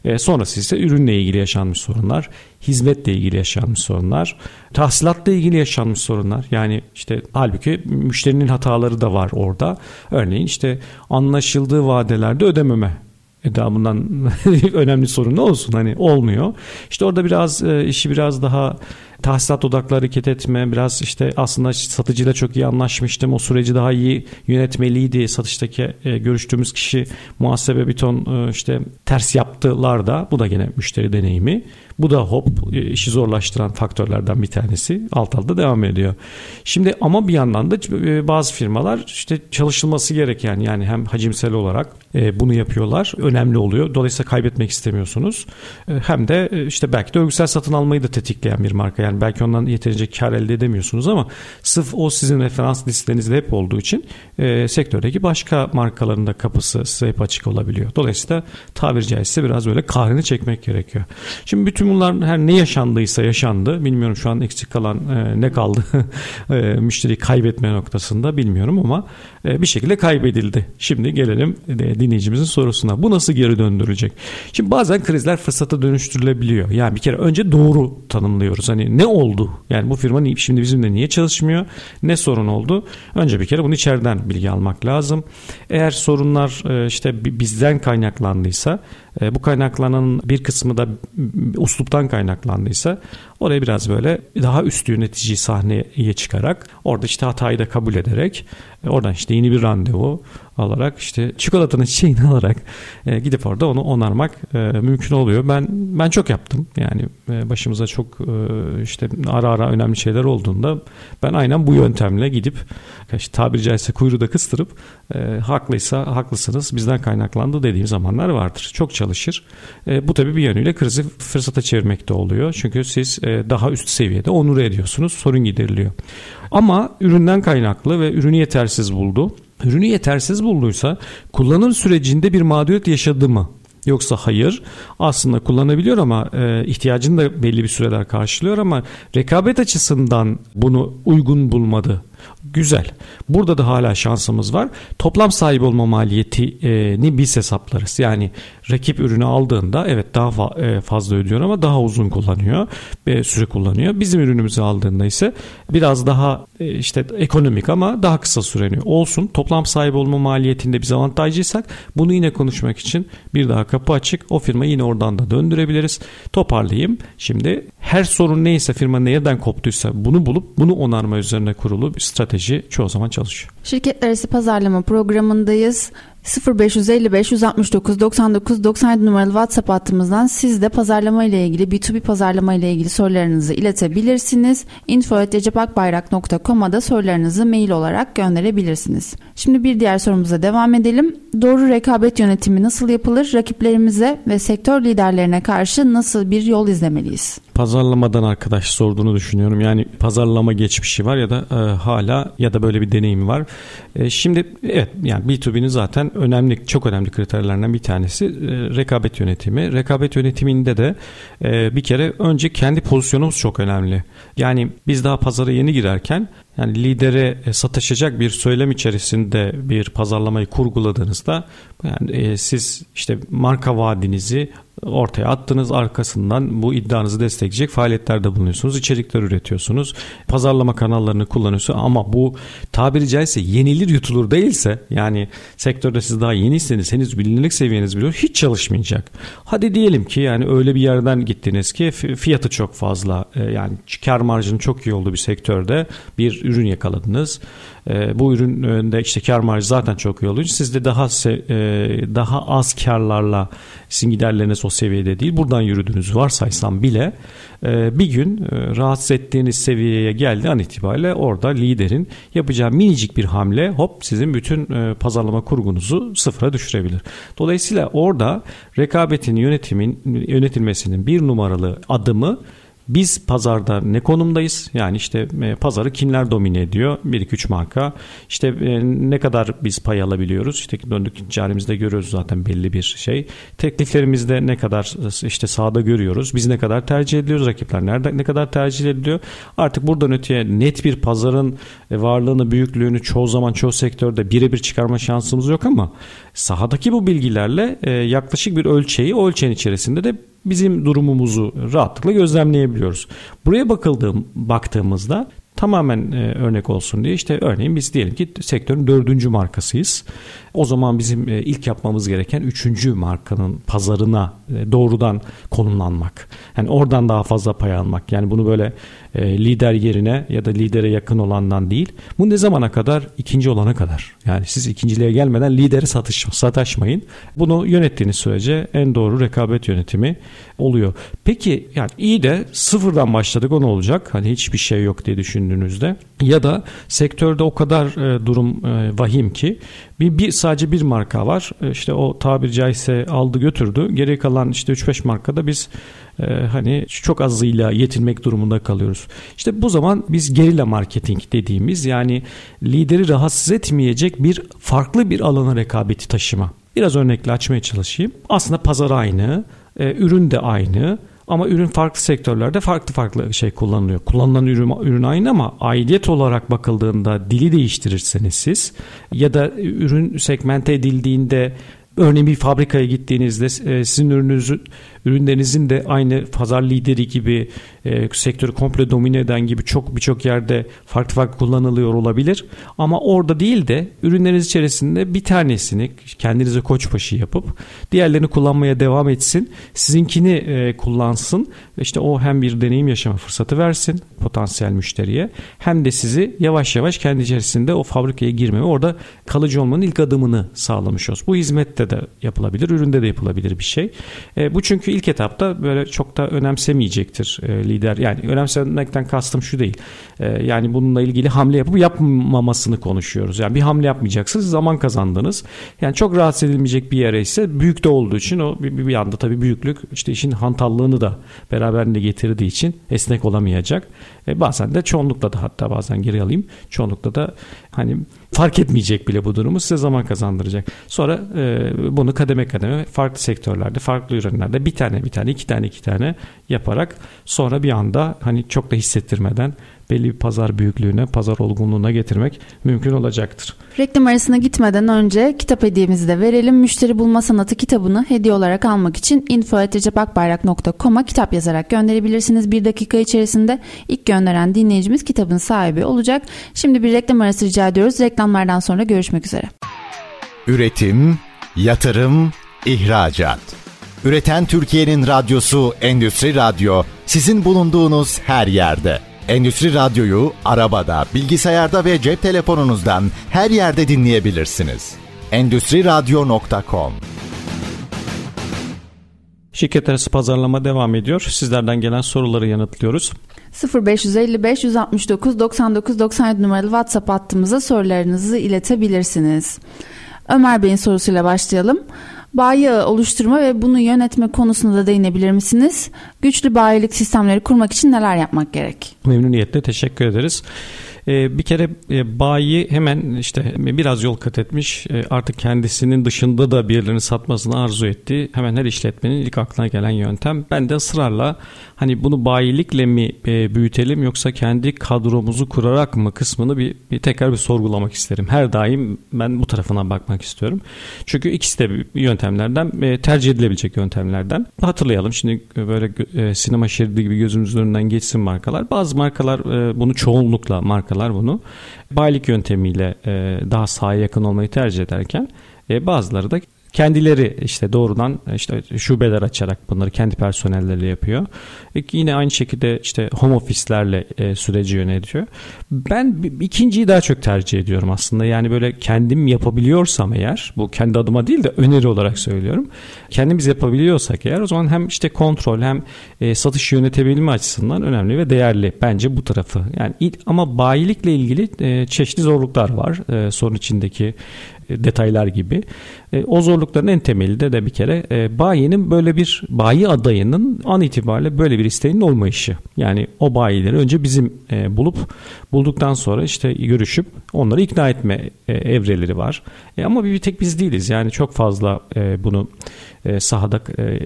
Speaker 3: E, sonrası ise ürünle ilgili yaşanmış sorunlar, hizmetle ilgili yaşanmış sorunlar, tahsilatla ilgili yaşanmış sorunlar. Yani işte halbuki müşterinin hataları da var orada. Örneğin işte anlaşıldığı vadelerde ödememe e daha bundan <laughs> önemli sorun ne olsun hani olmuyor. İşte orada biraz e, işi biraz daha tahsilat odaklı hareket etme, biraz işte aslında satıcıyla çok iyi anlaşmıştım. O süreci daha iyi yönetmeliydi. Satıştaki e, görüştüğümüz kişi muhasebe bir ton e, işte ters yaptılar da bu da gene müşteri deneyimi. Bu da hop e, işi zorlaştıran faktörlerden bir tanesi. Alt alta devam ediyor. Şimdi ama bir yandan da e, bazı firmalar işte çalışılması gereken yani hem hacimsel olarak e, bunu yapıyorlar. Önemli oluyor. Dolayısıyla kaybetmek istemiyorsunuz. Hem de işte belki de örgüsel satın almayı da tetikleyen bir marka. Yani belki ondan yeterince kar elde edemiyorsunuz ama sırf o sizin referans listenizde hep olduğu için sektördeki başka markaların da kapısı size hep açık olabiliyor. Dolayısıyla tabiri caizse biraz böyle kahrini çekmek gerekiyor. Şimdi bütün bunlar her ne yaşandıysa yaşandı. Bilmiyorum şu an eksik kalan e, ne kaldı <laughs> e, müşteriyi kaybetme noktasında bilmiyorum ama e, bir şekilde kaybedildi. Şimdi gelelim e, dinleyicimizin sorusuna. Bu nasıl geri döndürülecek? Şimdi bazen krizler fırsata dönüştürülebiliyor. Yani bir kere önce doğru tanımlıyoruz. Hani ne oldu? Yani bu firma şimdi bizimle niye çalışmıyor? Ne sorun oldu? Önce bir kere bunu içeriden bilgi almak lazım. Eğer sorunlar e, işte bizden kaynaklandıysa bu kaynaklanan bir kısmı da usluptan kaynaklandıysa oraya biraz böyle daha üst yöneticiyi sahneye çıkarak orada işte hatayı da kabul ederek oradan işte yeni bir randevu alarak işte çikolatanın çiçeğini <laughs> alarak e, gidip orada onu onarmak e, mümkün oluyor. Ben ben çok yaptım. Yani e, başımıza çok e, işte ara ara önemli şeyler olduğunda ben aynen bu yöntemle gidip işte tabiri caizse kuyruğu da kıstırıp e, haklıysa haklısınız bizden kaynaklandı dediğim zamanlar vardır. Çok çalışır. E, bu tabii bir yönüyle krizi fırsata çevirmekte oluyor. Çünkü siz e, daha üst seviyede onur ediyorsunuz. Sorun gideriliyor. Ama üründen kaynaklı ve ürünü yetersiz buldu ürünü yetersiz bulduysa kullanım sürecinde bir mağduriyet yaşadı mı? Yoksa hayır aslında kullanabiliyor ama e, ihtiyacını da belli bir süreler karşılıyor ama rekabet açısından bunu uygun bulmadı Güzel. Burada da hala şansımız var. Toplam sahip olma maliyetini biz hesaplarız. Yani rakip ürünü aldığında evet daha e, fazla ödüyor ama daha uzun kullanıyor. ve Süre kullanıyor. Bizim ürünümüzü aldığında ise biraz daha e, işte ekonomik ama daha kısa süreni olsun. Toplam sahip olma maliyetinde biz avantajlıysak bunu yine konuşmak için bir daha kapı açık. O firmayı yine oradan da döndürebiliriz. Toparlayayım. Şimdi her sorun neyse firma nereden koptuysa bunu bulup bunu onarma üzerine kurulu bir strateji çoğu zaman çalışıyor.
Speaker 4: Şirketler arası pazarlama programındayız. 0555 169 99 97 numaralı WhatsApp hattımızdan siz de pazarlama ile ilgili B2B pazarlama ile ilgili sorularınızı iletebilirsiniz. info.recepakbayrak.com'a da sorularınızı mail olarak gönderebilirsiniz. Şimdi bir diğer sorumuza devam edelim. Doğru rekabet yönetimi nasıl yapılır? Rakiplerimize ve sektör liderlerine karşı nasıl bir yol izlemeliyiz?
Speaker 3: Pazarlamadan arkadaş sorduğunu düşünüyorum. Yani pazarlama geçmişi var ya da e, hala ya da böyle bir deneyim var. E, şimdi evet yani B2B'nin zaten önemli çok önemli kriterlerinden bir tanesi e, rekabet yönetimi. Rekabet yönetiminde de e, bir kere önce kendi pozisyonumuz çok önemli. Yani biz daha pazara yeni girerken yani lidere e, sataşacak bir söylem içerisinde bir pazarlamayı kurguladığınızda yani e, siz işte marka vaadinizi ortaya attınız. Arkasından bu iddianızı destekleyecek faaliyetlerde bulunuyorsunuz. İçerikler üretiyorsunuz. Pazarlama kanallarını kullanıyorsunuz. Ama bu tabiri caizse yenilir yutulur değilse yani sektörde siz daha yeniyseniz henüz bilinirlik seviyeniz biliyor hiç çalışmayacak. Hadi diyelim ki yani öyle bir yerden gittiniz ki fiyatı çok fazla e, yani kar marjının çok iyi olduğu bir sektörde bir ürün yakaladınız e, bu üründe işte kar marjı zaten çok iyi olduğu için siz de daha e, daha az karlarla sizin giderleriniz o seviyede değil. Buradan yürüdüğünüzü varsaysam bile e, bir gün e, rahatsız ettiğiniz seviyeye geldi an itibariyle orada liderin yapacağı minicik bir hamle hop sizin bütün e, pazarlama kurgunuzu sıfıra düşürebilir. Dolayısıyla orada rekabetin yönetimin yönetilmesinin bir numaralı adımı biz pazarda ne konumdayız? Yani işte e, pazarı kimler domine ediyor? 1-2-3 marka. İşte e, ne kadar biz pay alabiliyoruz? İşte döndük carimizde görüyoruz zaten belli bir şey. Tekliflerimizde ne kadar işte sahada görüyoruz. Biz ne kadar tercih ediyoruz? Rakipler nerede ne kadar tercih ediliyor? Artık buradan öteye net bir pazarın e, varlığını, büyüklüğünü çoğu zaman çoğu sektörde birebir çıkarma şansımız yok ama sahadaki bu bilgilerle yaklaşık bir ölçeği o ölçeğin içerisinde de bizim durumumuzu rahatlıkla gözlemleyebiliyoruz. Buraya bakıldığım baktığımızda tamamen e, örnek olsun diye işte örneğin biz diyelim ki sektörün dördüncü markasıyız. O zaman bizim e, ilk yapmamız gereken üçüncü markanın pazarına e, doğrudan konumlanmak. Yani oradan daha fazla pay almak. Yani bunu böyle e, lider yerine ya da lidere yakın olandan değil. Bu ne zamana kadar? ikinci olana kadar. Yani siz ikinciliğe gelmeden lideri satış, sataşmayın. Bunu yönettiğiniz sürece en doğru rekabet yönetimi oluyor. Peki yani iyi de sıfırdan başladık o ne olacak? Hani hiçbir şey yok diye düşündüğünüzde ya da sektörde o kadar e, durum e, vahim ki bir, bir sadece bir marka var. İşte o tabiri caizse aldı götürdü. Geri kalan işte 3-5 markada biz e, hani çok azıyla yetinmek durumunda kalıyoruz. İşte bu zaman biz gerilla marketing dediğimiz yani lideri rahatsız etmeyecek bir farklı bir alana rekabeti taşıma. Biraz örnekle açmaya çalışayım. Aslında pazar aynı, e, ürün de aynı ama ürün farklı sektörlerde farklı farklı şey kullanılıyor. Kullanılan ürün, ürün aynı ama aidiyet olarak bakıldığında dili değiştirirseniz siz ya da ürün segmente edildiğinde Örneğin bir fabrikaya gittiğinizde e, sizin ürününüzün ürünlerinizin de aynı pazar lideri gibi e, sektörü komple domine eden gibi çok birçok yerde farklı farklı kullanılıyor olabilir. Ama orada değil de ürünleriniz içerisinde bir tanesini kendinize koçbaşı yapıp diğerlerini kullanmaya devam etsin. Sizinkini e, kullansın. İşte o hem bir deneyim yaşama fırsatı versin potansiyel müşteriye hem de sizi yavaş yavaş kendi içerisinde o fabrikaya girme ve orada kalıcı olmanın ilk adımını sağlamış olsun. Bu hizmette de yapılabilir, üründe de yapılabilir bir şey. E, bu çünkü ilk etapta böyle çok da önemsemeyecektir e, lider. Yani önemsemekten kastım şu değil. E, yani bununla ilgili hamle yapıp yapmamasını konuşuyoruz. Yani bir hamle yapmayacaksınız zaman kazandınız. Yani çok rahatsız edilmeyecek bir yere ise büyük de olduğu için o bir, bir anda tabii büyüklük işte işin hantallığını da beraberinde getirdiği için esnek olamayacak. E, bazen de çoğunlukla da hatta bazen geri alayım. Çoğunlukla da hani fark etmeyecek bile bu durumu size zaman kazandıracak. Sonra e, bunu kademe kademe farklı sektörlerde, farklı ürünlerde bir tane bir tane, iki tane iki tane yaparak sonra bir anda hani çok da hissettirmeden belli bir pazar büyüklüğüne, pazar olgunluğuna getirmek mümkün olacaktır.
Speaker 4: Reklam arasına gitmeden önce kitap hediyemizi de verelim. Müşteri Bulma Sanatı kitabını hediye olarak almak için info.recepakbayrak.com'a kitap yazarak gönderebilirsiniz. Bir dakika içerisinde ilk gönderen dinleyicimiz kitabın sahibi olacak. Şimdi bir reklam arası rica ediyoruz. Reklamlardan sonra görüşmek üzere.
Speaker 1: Üretim, yatırım, ihracat. Üreten Türkiye'nin radyosu Endüstri Radyo sizin bulunduğunuz her yerde. Endüstri Radyo'yu arabada, bilgisayarda ve cep telefonunuzdan her yerde dinleyebilirsiniz. Endüstri Radyo.com
Speaker 3: Şirket arası pazarlama devam ediyor. Sizlerden gelen soruları yanıtlıyoruz.
Speaker 4: 0555 169 99 97 numaralı WhatsApp hattımıza sorularınızı iletebilirsiniz. Ömer Bey'in sorusuyla başlayalım. Bayi oluşturma ve bunu yönetme konusunda da değinebilir misiniz? Güçlü bayilik sistemleri kurmak için neler yapmak gerek?
Speaker 3: Memnuniyetle teşekkür ederiz. Ee, bir kere e, bayi hemen işte biraz yol kat etmiş e, artık kendisinin dışında da birilerini satmasını arzu etti. Hemen her işletmenin ilk aklına gelen yöntem. Ben de ısrarla hani bunu bayilikle mi e, büyütelim yoksa kendi kadromuzu kurarak mı kısmını bir, bir tekrar bir sorgulamak isterim. Her daim ben bu tarafına bakmak istiyorum. Çünkü ikisi de yöntemlerden tercih edilebilecek yöntemlerden. Hatırlayalım şimdi böyle sinema şeridi gibi gözümüzün önünden geçsin markalar. Bazı markalar bunu çoğunlukla marka markalar bunu. Bayilik yöntemiyle e, daha sahaya yakın olmayı tercih ederken e, bazıları da kendileri işte doğrudan işte şubeler açarak bunları kendi personelleriyle yapıyor. E, yine aynı şekilde işte home ofislerle e, süreci yönetiyor. Ben ikinciyi daha çok tercih ediyorum aslında. Yani böyle kendim yapabiliyorsam eğer bu kendi adıma değil de öneri olarak söylüyorum. Kendimiz yapabiliyorsak eğer o zaman hem işte kontrol hem e, satış yönetebilme açısından önemli ve değerli bence bu tarafı. Yani ama bayilikle ilgili çeşitli zorluklar var. E, sorun içindeki detaylar gibi. E, o zorlukların en temelinde de bir kere e, bayinin böyle bir bayi adayının an itibariyle böyle bir isteğinin olmayışı. Yani o bayileri önce bizim e, bulup bulduktan sonra işte görüşüp onları ikna etme evreleri var. Ama bir tek biz değiliz. Yani çok fazla bunu e, sahada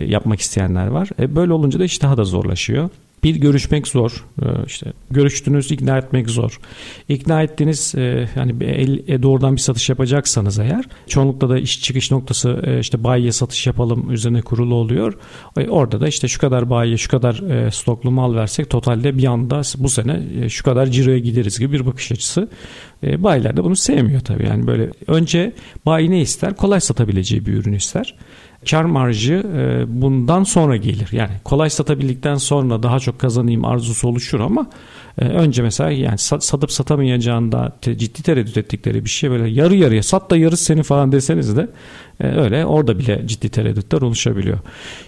Speaker 3: yapmak isteyenler var. Böyle olunca da iş daha da zorlaşıyor. Bir görüşmek zor. Ee, işte görüştünüz ikna etmek zor. İkna ettiğiniz e, yani el, e, doğrudan bir satış yapacaksanız eğer çoğunlukla da iş çıkış noktası e, işte bayiye satış yapalım üzerine kurulu oluyor. Orada da işte şu kadar bayiye şu kadar stoklu mal versek totalde bir anda bu sene şu kadar ciroya gideriz gibi bir bakış açısı. Bayiler de bunu sevmiyor tabii. Yani böyle önce bayi ne ister? Kolay satabileceği bir ürün ister. Kar marjı e, bundan sonra gelir. Yani kolay satabildikten sonra daha çok kazanayım arzusu oluşur ama e, önce mesela yani satıp satamayacağında ciddi tereddüt ettikleri bir şey böyle yarı yarıya sat da yarısı senin falan deseniz de e, öyle orada bile ciddi tereddütler oluşabiliyor.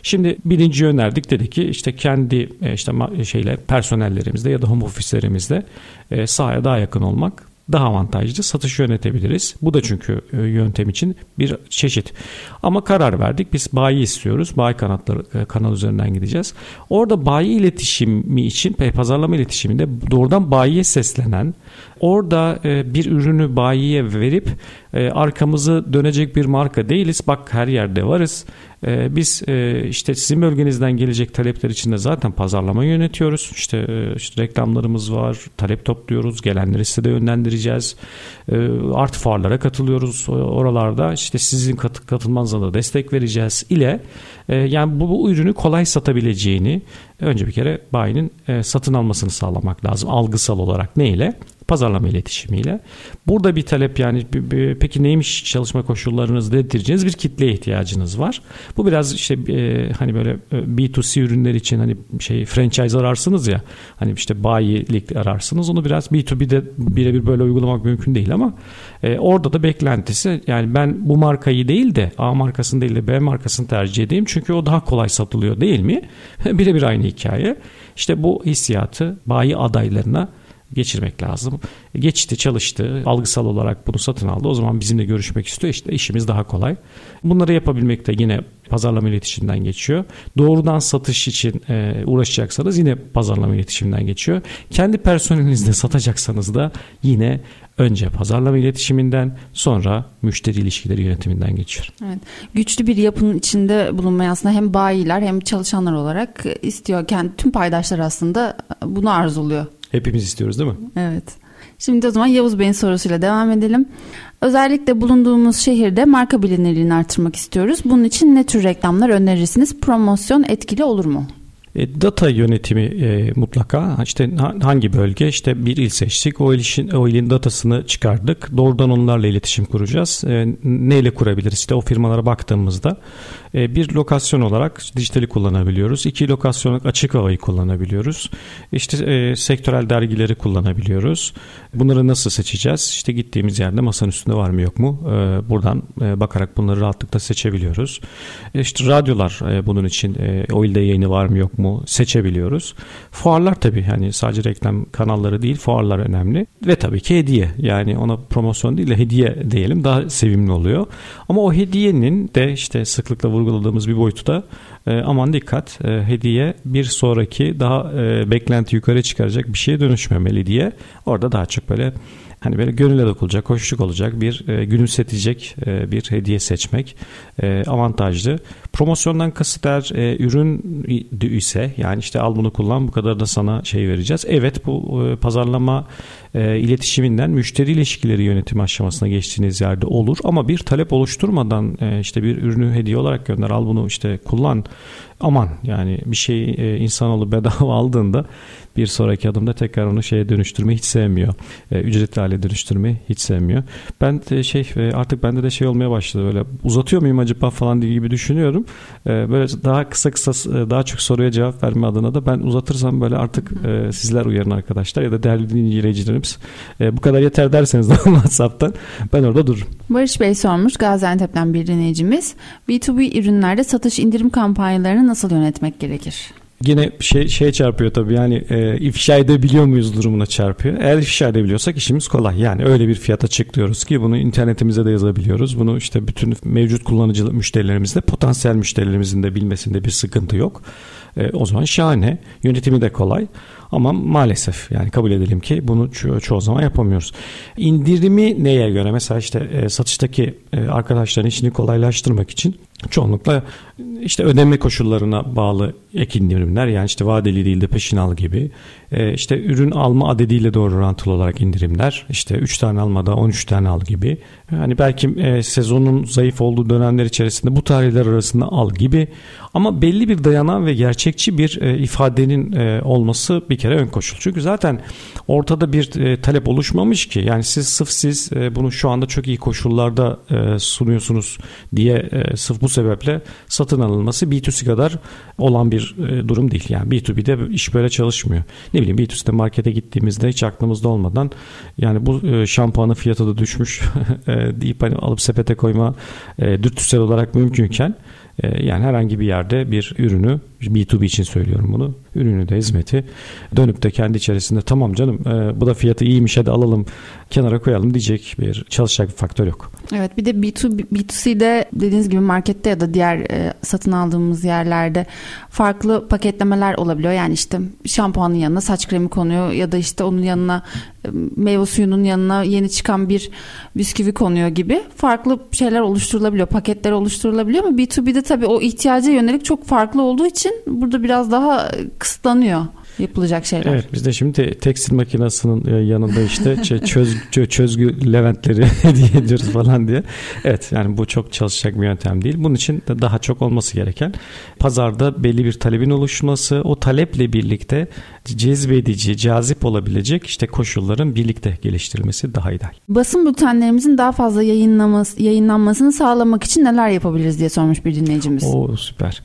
Speaker 3: Şimdi birinci önerdik dedi ki işte kendi işte şeyle personellerimizde ya da home ofislerimizde sahaya daha yakın olmak daha avantajlı satış yönetebiliriz. Bu da çünkü e, yöntem için bir çeşit. Ama karar verdik. Biz bayi istiyoruz. Bayi kanatları e, kanal üzerinden gideceğiz. Orada bayi iletişimi için pazarlama iletişiminde doğrudan bayiye seslenen orada e, bir ürünü bayiye verip arkamızı dönecek bir marka değiliz. Bak her yerde varız. E, biz e, işte sizin bölgenizden gelecek talepler için de zaten pazarlama yönetiyoruz. İşte, e, işte reklamlarımız var, talep topluyoruz, gelenleri sitede yönlendireceğiz. E, artı fuarlara katılıyoruz oralarda. İşte sizin kat, katılmanıza da destek vereceğiz ile e, yani bu, bu ürünü kolay satabileceğini önce bir kere bayinin e, satın almasını sağlamak lazım algısal olarak ne ile? pazarlama iletişimiyle. Burada bir talep yani peki neymiş çalışma koşullarınız dedireceğiniz bir kitleye ihtiyacınız var. Bu biraz işte e, hani böyle e, B2C ürünler için hani şey franchise ararsınız ya hani işte bayilik ararsınız onu biraz B2B'de birebir böyle uygulamak mümkün değil ama e, orada da beklentisi yani ben bu markayı değil de A markasını değil de B markasını tercih edeyim çünkü o daha kolay satılıyor değil mi? <laughs> birebir aynı hikaye. İşte bu hissiyatı bayi adaylarına geçirmek lazım. Geçti, çalıştı, algısal olarak bunu satın aldı. O zaman bizimle görüşmek istiyor. İşte işimiz daha kolay. Bunları yapabilmek de yine pazarlama iletişiminden geçiyor. Doğrudan satış için e, uğraşacaksanız yine pazarlama iletişiminden geçiyor. Kendi personelinizde satacaksanız da yine önce pazarlama iletişiminden sonra müşteri ilişkileri yönetiminden geçiyor.
Speaker 4: Evet. Güçlü bir yapının içinde bulunmayı aslında hem bayiler hem çalışanlar olarak istiyor. Kendi tüm paydaşlar aslında bunu arzuluyor.
Speaker 3: Hepimiz istiyoruz değil mi?
Speaker 4: Evet. Şimdi o zaman Yavuz Bey'in sorusuyla devam edelim. Özellikle bulunduğumuz şehirde marka bilinirliğini artırmak istiyoruz. Bunun için ne tür reklamlar önerirsiniz? Promosyon etkili olur mu?
Speaker 3: E, data yönetimi e, mutlaka işte hangi bölge işte bir il seçtik o ilin, o ilin datasını çıkardık doğrudan onlarla iletişim kuracağız e, neyle kurabiliriz işte o firmalara baktığımızda bir lokasyon olarak dijitali kullanabiliyoruz. İki lokasyon olarak açık havayı kullanabiliyoruz. İşte e, sektörel dergileri kullanabiliyoruz. Bunları nasıl seçeceğiz? İşte gittiğimiz yerde masanın üstünde var mı yok mu? E, buradan e, bakarak bunları rahatlıkla seçebiliyoruz. E, işte radyolar e, bunun için e, o ilde yayını var mı yok mu? Seçebiliyoruz. Fuarlar tabii hani sadece reklam kanalları değil fuarlar önemli. Ve tabii ki hediye. Yani ona promosyon değil de hediye diyelim daha sevimli oluyor. Ama o hediyenin de işte sıklıkla vurguladığımız bir boyutu da e, aman dikkat e, hediye bir sonraki daha e, beklenti yukarı çıkaracak bir şeye dönüşmemeli diye orada daha çok böyle hani böyle gönüle dokulacak, hoşluk olacak bir e, gülümsetecek e, bir hediye seçmek e, avantajlı. Promosyondan kasıt eğer e, ürün ise yani işte al bunu kullan bu kadar da sana şey vereceğiz. Evet bu e, pazarlama e, iletişiminden müşteri ilişkileri yönetimi aşamasına geçtiğiniz yerde olur ama bir talep oluşturmadan e, işte bir ürünü hediye olarak gönder al bunu işte kullan aman yani bir şey e, insanoğlu bedava <laughs> aldığında bir sonraki adımda tekrar onu şeye dönüştürmeyi hiç sevmiyor. E, ücretli hale dönüştürmeyi hiç sevmiyor. Ben de şey e, artık bende de şey olmaya başladı böyle uzatıyor muyum acaba falan diye gibi düşünüyorum. E, böyle daha kısa kısa e, daha çok soruya cevap verme adına da ben uzatırsam böyle artık e, sizler uyarın arkadaşlar ya da değerli dinleyicilerimiz e, bu kadar yeter derseniz de <laughs> WhatsApp'tan ben orada dururum.
Speaker 4: Barış Bey sormuş Gaziantep'ten bir dinleyicimiz. B2B ürünlerde satış indirim kampanyalarını nasıl yönetmek gerekir?
Speaker 3: Yine şey şey çarpıyor tabii yani e, ifşa edebiliyor muyuz durumuna çarpıyor. Eğer ifşa edebiliyorsak işimiz kolay. Yani öyle bir fiyat açıklıyoruz ki bunu internetimize de yazabiliyoruz. Bunu işte bütün mevcut kullanıcı müşterilerimizde potansiyel müşterilerimizin de bilmesinde bir sıkıntı yok. E, o zaman şahane. Yönetimi de kolay. Ama maalesef yani kabul edelim ki bunu ço- çoğu zaman yapamıyoruz. İndirimi neye göre? Mesela işte e, satıştaki e, arkadaşların işini kolaylaştırmak için çoğunlukla işte ödeme koşullarına bağlı ek indirimler yani işte vadeli değil de peşin al gibi e, işte ürün alma adediyle doğru orantılı olarak indirimler işte 3 tane almada 13 tane al gibi hani belki e, sezonun zayıf olduğu dönemler içerisinde bu tarihler arasında al gibi ama belli bir dayanan ve gerçekçi bir e, ifadenin olması bir kere ön koşul. Çünkü zaten ortada bir talep oluşmamış ki yani siz sırf siz bunu şu anda çok iyi koşullarda sunuyorsunuz diye sırf bu sebeple satın alınması B2C kadar olan bir e, durum değil. Yani B2B'de iş böyle çalışmıyor. Ne bileyim B2C'de markete gittiğimizde hiç aklımızda olmadan yani bu e, şampuanın fiyatı da düşmüş <laughs> e, deyip hani alıp sepete koyma e, dürtüsel olarak mümkünken e, yani herhangi bir yerde bir ürünü B2B için söylüyorum bunu. Ürünü de hizmeti dönüp de kendi içerisinde tamam canım e, bu da fiyatı iyiymiş hadi alalım kenara koyalım diyecek bir çalışacak bir faktör yok.
Speaker 4: Evet bir de B2, B2C'de dediğiniz gibi markette ya da diğer e, satın aldığımız yerlerde farklı paketlemeler olabiliyor. Yani işte şampuanın yanına saç kremi konuyor ya da işte onun yanına meyve suyunun yanına yeni çıkan bir bisküvi konuyor gibi farklı şeyler oluşturulabiliyor. Paketler oluşturulabiliyor ama B2B'de tabii o ihtiyaca yönelik çok farklı olduğu için burada biraz daha kısıtlanıyor yapılacak şeyler.
Speaker 3: Evet biz de şimdi tekstil makinesinin e, yanında işte <laughs> çöz, çözgü leventleri <laughs> hediye ediyoruz falan diye. Evet yani bu çok çalışacak bir yöntem değil. Bunun için daha çok olması gereken pazarda belli bir talebin oluşması, o taleple birlikte cezbedici, cazip olabilecek işte koşulların birlikte geliştirilmesi daha ideal.
Speaker 4: Basın bültenlerimizin daha fazla yayınlaması, yayınlanmasını sağlamak için neler yapabiliriz diye sormuş bir dinleyicimiz.
Speaker 3: Oo süper.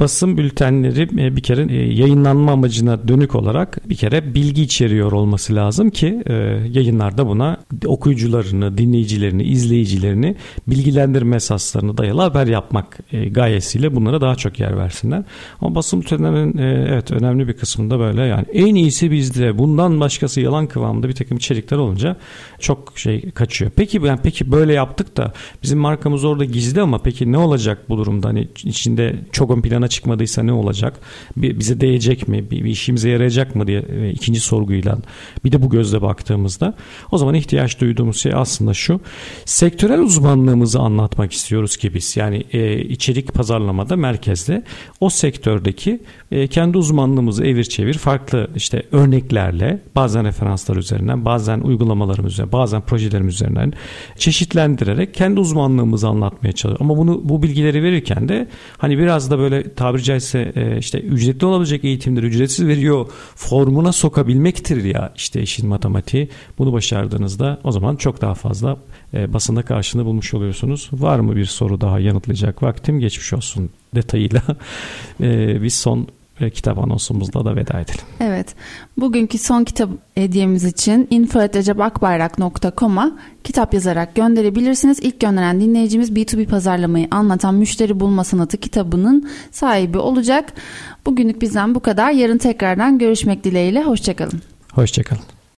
Speaker 3: Basın bültenleri e, bir kere e, yayınlanma amacına dönük olarak bir kere bilgi içeriyor olması lazım ki e, yayınlarda buna okuyucularını, dinleyicilerini, izleyicilerini bilgilendirme esaslarını dayalı haber yapmak gayesiyle bunlara daha çok yer versinler. Ama basın bültenlerinin evet önemli bir kısmında böyle yani en iyisi bizde bundan başkası yalan kıvamında bir takım içerikler olunca çok şey kaçıyor. Peki yani peki böyle yaptık da bizim markamız orada gizli ama peki ne olacak bu durumda? Hani içinde çok ön plana çıkmadıysa ne olacak? Bize değecek mi? Bir, bir işimize yarayacak mı diye e, ikinci sorguyla bir de bu gözle baktığımızda o zaman ihtiyaç duyduğumuz şey aslında şu. Sektörel uzmanlığımızı anlatmak istiyoruz ki biz. Yani e, içerik pazarlamada merkezde o sektördeki e, kendi uzmanlığımızı evir çevir farklı işte örneklerle bazen referanslar üzerinden bazen uygulamalarımız üzerinden bazen projelerimiz üzerinden çeşitlendirerek kendi uzmanlığımızı anlatmaya çalışıyoruz. Ama bunu bu bilgileri verirken de hani biraz da böyle tabiri caizse e, işte ücretli olabilecek eğitimleri ücretsiz veriyor formuna sokabilmektir ya işte işin matematiği. Bunu başardığınızda o zaman çok daha fazla e, basında karşılığını bulmuş oluyorsunuz. Var mı bir soru daha yanıtlayacak vaktim geçmiş olsun detayıyla. <laughs> E, biz son ve kitap anonsumuzla da veda edelim.
Speaker 4: Evet. Bugünkü son kitap hediyemiz için info.ecebakbayrak.com'a kitap yazarak gönderebilirsiniz. İlk gönderen dinleyicimiz B2B pazarlamayı anlatan Müşteri Bulma Sanatı kitabının sahibi olacak. Bugünlük bizden bu kadar. Yarın tekrardan görüşmek dileğiyle. Hoşçakalın.
Speaker 3: Hoşçakalın.